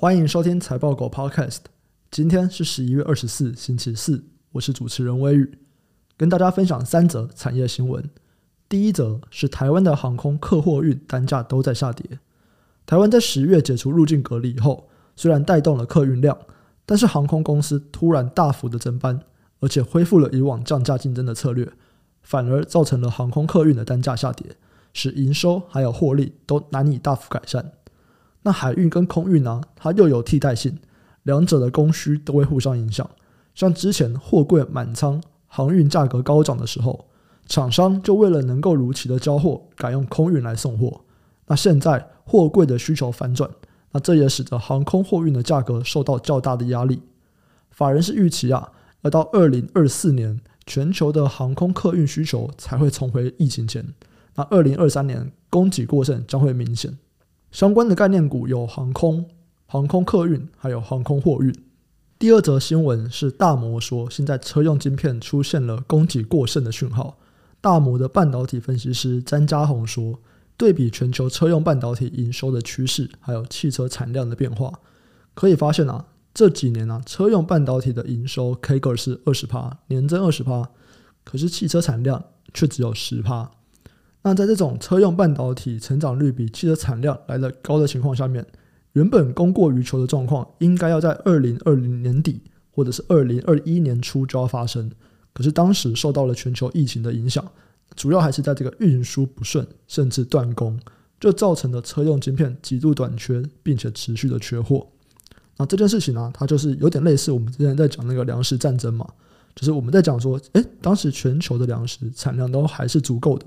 欢迎收听财报狗 Podcast。今天是十一月二十四，星期四。我是主持人微雨，跟大家分享三则产业新闻。第一则是台湾的航空客货运单价都在下跌。台湾在十月解除入境隔离以后，虽然带动了客运量，但是航空公司突然大幅的增班，而且恢复了以往降价竞争的策略，反而造成了航空客运的单价下跌，使营收还有获利都难以大幅改善。那海运跟空运呢？它又有替代性，两者的供需都会互相影响。像之前货柜满仓、航运价格高涨的时候，厂商就为了能够如期的交货，改用空运来送货。那现在货柜的需求反转，那这也使得航空货运的价格受到较大的压力。法人是预期啊，要到二零二四年，全球的航空客运需求才会重回疫情前。那二零二三年供给过剩将会明显。相关的概念股有航空、航空客运，还有航空货运。第二则新闻是大摩说，现在车用晶片出现了供给过剩的讯号。大摩的半导体分析师詹家宏说，对比全球车用半导体营收的趋势，还有汽车产量的变化，可以发现啊，这几年啊，车用半导体的营收 CAGR 是二十趴，年增二十趴，可是汽车产量却只有十趴。那在这种车用半导体成长率比汽车产量来的高的情况下面，原本供过于求的状况应该要在二零二零年底或者是二零二一年初就要发生，可是当时受到了全球疫情的影响，主要还是在这个运输不顺甚至断供，就造成了车用晶片极度短缺，并且持续的缺货。那这件事情呢、它就是有点类似我们之前在讲那个粮食战争嘛，就是我们在讲说，诶，当时全球的粮食产量都还是足够的。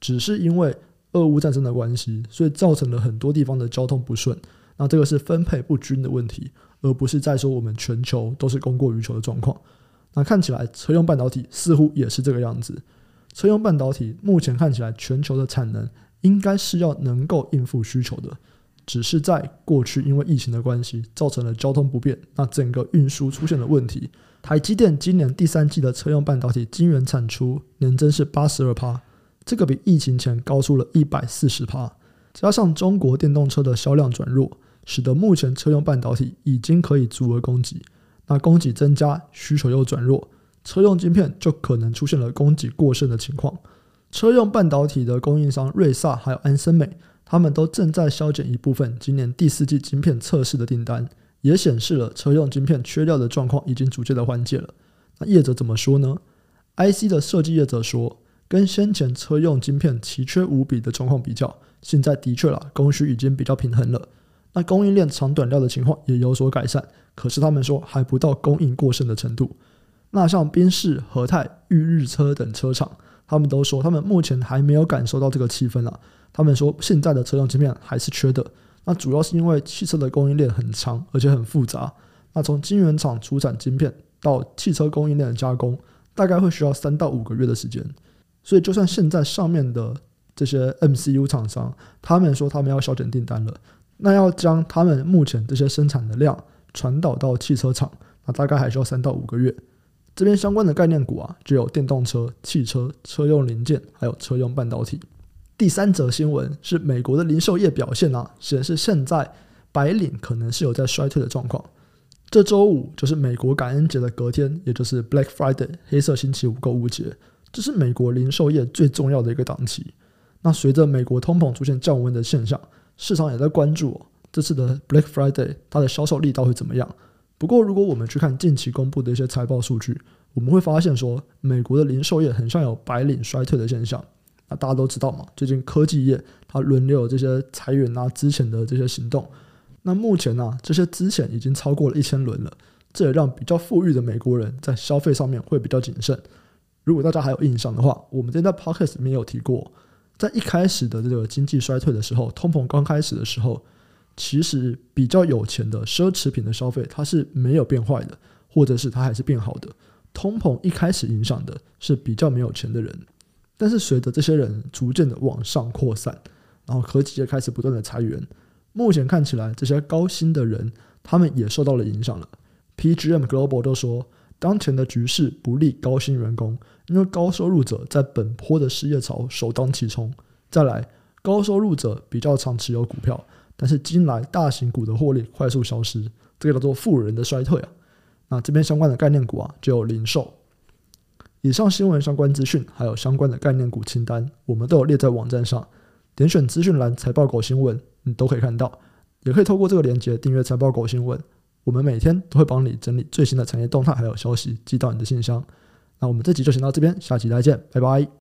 只是因为俄乌战争的关系，所以造成了很多地方的交通不顺。那这个是分配不均的问题，而不是在说我们全球都是供过于求的状况。那看起来车用半导体似乎也是这个样子。车用半导体目前看起来全球的产能应该是要能够应付需求的，只是在过去因为疫情的关系造成了交通不便，那整个运输出现了问题。台积电今年第三季的车用半导体晶圆产出年增是八十二趴。这个比疫情前高出了一百四十趴，加上中国电动车的销量转弱，使得目前车用半导体已经可以足额供给。那供给增加，需求又转弱，车用晶片就可能出现了供给过剩的情况。车用半导体的供应商瑞萨还有安森美，他们都正在削减一部分今年第四季晶片测试的订单，也显示了车用晶片缺料的状况已经逐渐的缓解了。那业者怎么说呢？IC 的设计业者说。跟先前车用晶片奇缺无比的状况比较，现在的确啦，供需已经比较平衡了。那供应链长短料的情况也有所改善，可是他们说还不到供应过剩的程度。那像宾士、和泰、裕日车等车厂，他们都说他们目前还没有感受到这个气氛了。他们说现在的车用晶片还是缺的，那主要是因为汽车的供应链很长而且很复杂。那从晶圆厂出产晶片到汽车供应链的加工，大概会需要三到五个月的时间。所以，就算现在上面的这些 MCU 厂商，他们说他们要削减订单了，那要将他们目前这些生产的量传导到汽车厂，那大概还需要三到五个月。这边相关的概念股啊，就有电动车、汽车、车用零件，还有车用半导体。第三则新闻是美国的零售业表现啊，显示现在白领可能是有在衰退的状况。这周五就是美国感恩节的隔天，也就是 Black Friday 黑色星期五购物节。这是美国零售业最重要的一个档期。那随着美国通膨出现降温的现象，市场也在关注，这次的 Black Friday 它的销售力道会怎么样？不过，如果我们去看近期公布的一些财报数据，我们会发现说，美国的零售业很像有白领衰退的现象。那大家都知道嘛，最近科技业它轮流这些裁员啊、资遣的这些行动。那目前呢、这些资遣已经超过了一千轮了，这也让比较富裕的美国人在消费上面会比较谨慎。如果大家还有印象的话，我们之前在 Podcast 里面有提过，在一开始的这个经济衰退的时候，通膨刚开始的时候，其实比较有钱的奢侈品的消费它是没有变坏的，或者是它还是变好的。通膨一开始影响的是比较没有钱的人，但是随着这些人逐渐的往上扩散，然后科技也开始不断的裁员，目前看起来这些高薪的人他们也受到了影响了。PGM Global 都说，当前的局势不利高薪员工，因为高收入者在本坡的失业潮首当其冲。再来，高收入者比较常持有股票，但是近来大型股的获利快速消失，这个叫做富人的衰退啊。那这边相关的概念股啊，就有零售。以上新闻相关资讯还有相关的概念股清单，我们都有列在网站上，点选资讯栏财报狗新闻，你都可以看到。也可以透过这个链接订阅财报狗新闻，我们每天都会帮你整理最新的产业动态还有消息，寄到你的信箱。那我们这集就先到这边，下期再见，拜拜。